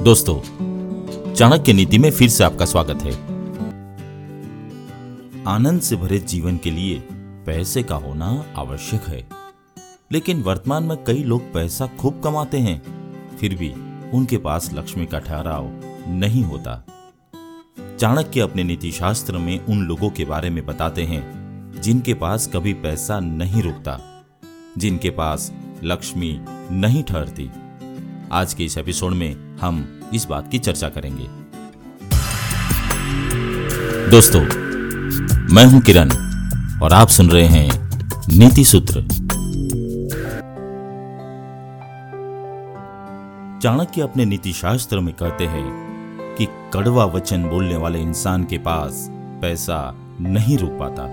दोस्तों, चाणक्य नीति में फिर से आपका स्वागत है। आनंद से भरे जीवन के लिए पैसे का होना आवश्यक है। लेकिन वर्तमान में कई लोग पैसा खूब कमाते हैं, फिर भी उनके पास लक्ष्मी का ठहराव नहीं होता। चाणक्य अपने नीति शास्त्र में उन लोगों के बारे में बताते हैं, जिनके पास कभी पैसा नहीं रुकता, जिनके पास लक्ष्मी नहीं ठहरती। आज के इस एपिसोड में हम इस बात की चर्चा करेंगे। दोस्तों, मैं हूँ किरण और आप सुन रहे हैं नीति सूत्र। चाणक्य अपने नीति शास्त्र में कहते हैं कि कड़वा वचन बोलने वाले इंसान के पास पैसा नहीं रुक पाता।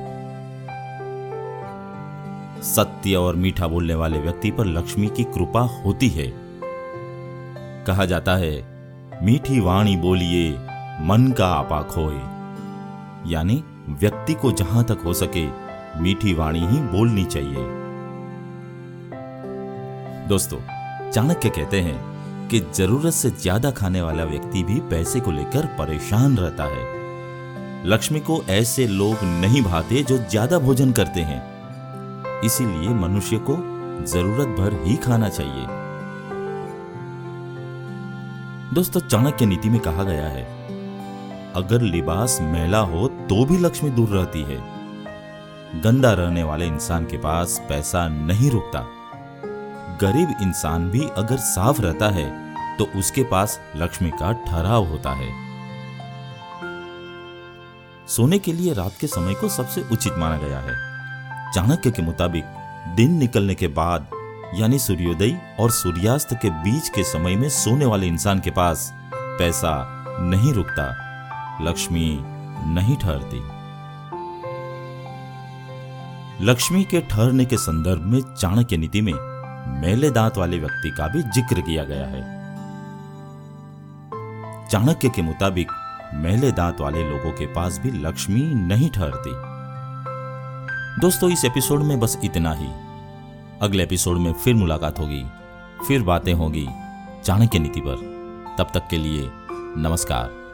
सत्य और मीठा बोलने वाले व्यक्ति पर लक्ष्मी की कृपा होती है। कहा जाता है, मीठी वाणी बोलिए, मन का आपा खोए। यानी, व्यक्ति को जहाँ तक हो सके, मीठी वाणी ही बोलनी चाहिए। दोस्तों, चाणक्य कहते हैं कि ज़रूरत से ज़्यादा खाने वाला व्यक्ति भी पैसे को लेकर परेशान रहता है। लक्ष्मी को ऐसे लोग नहीं भाते जो ज़्यादा भोजन करते हैं। इसीलिए मनुष्य को ज़रूरत भर ही खाना चाहिए। दोस्तों, चाणक्य नीति में कहा गया है, अगर लिबास मैला हो तो भी लक्ष्मी दूर रहती है। गंदा रहने वाले इंसान के पास पैसा नहीं रुकता। गरीब इंसान भी अगर साफ़ रहता है तो उसके पास लक्ष्मी का ठहराव होता है। सोने के लिए रात के समय को सबसे उचित माना गया है। चाणक्य के मुताबिक दिन निकलने के बाद यानी सूर्योदय और सूर्यास्त के बीच के समय में सोने वाले इंसान के पास पैसा नहीं रुकता, लक्ष्मी नहीं ठहरती। लक्ष्मी के ठहरने के संदर्भ में चाणक्य नीति में मेले दांत वाले व्यक्ति का भी ज़िक्र किया गया है। चाणक्य के मुताबिक मेले दांत वाले लोगों के पास भी लक्ष्मी नहीं ठहरती। दोस्तों, इस एपिसोड में बस इतना ही। अगले एपिसोड में फिर मुलाकात होगी, फिर बातें होगी चाणक्य नीति पर। तब तक के लिए नमस्कार।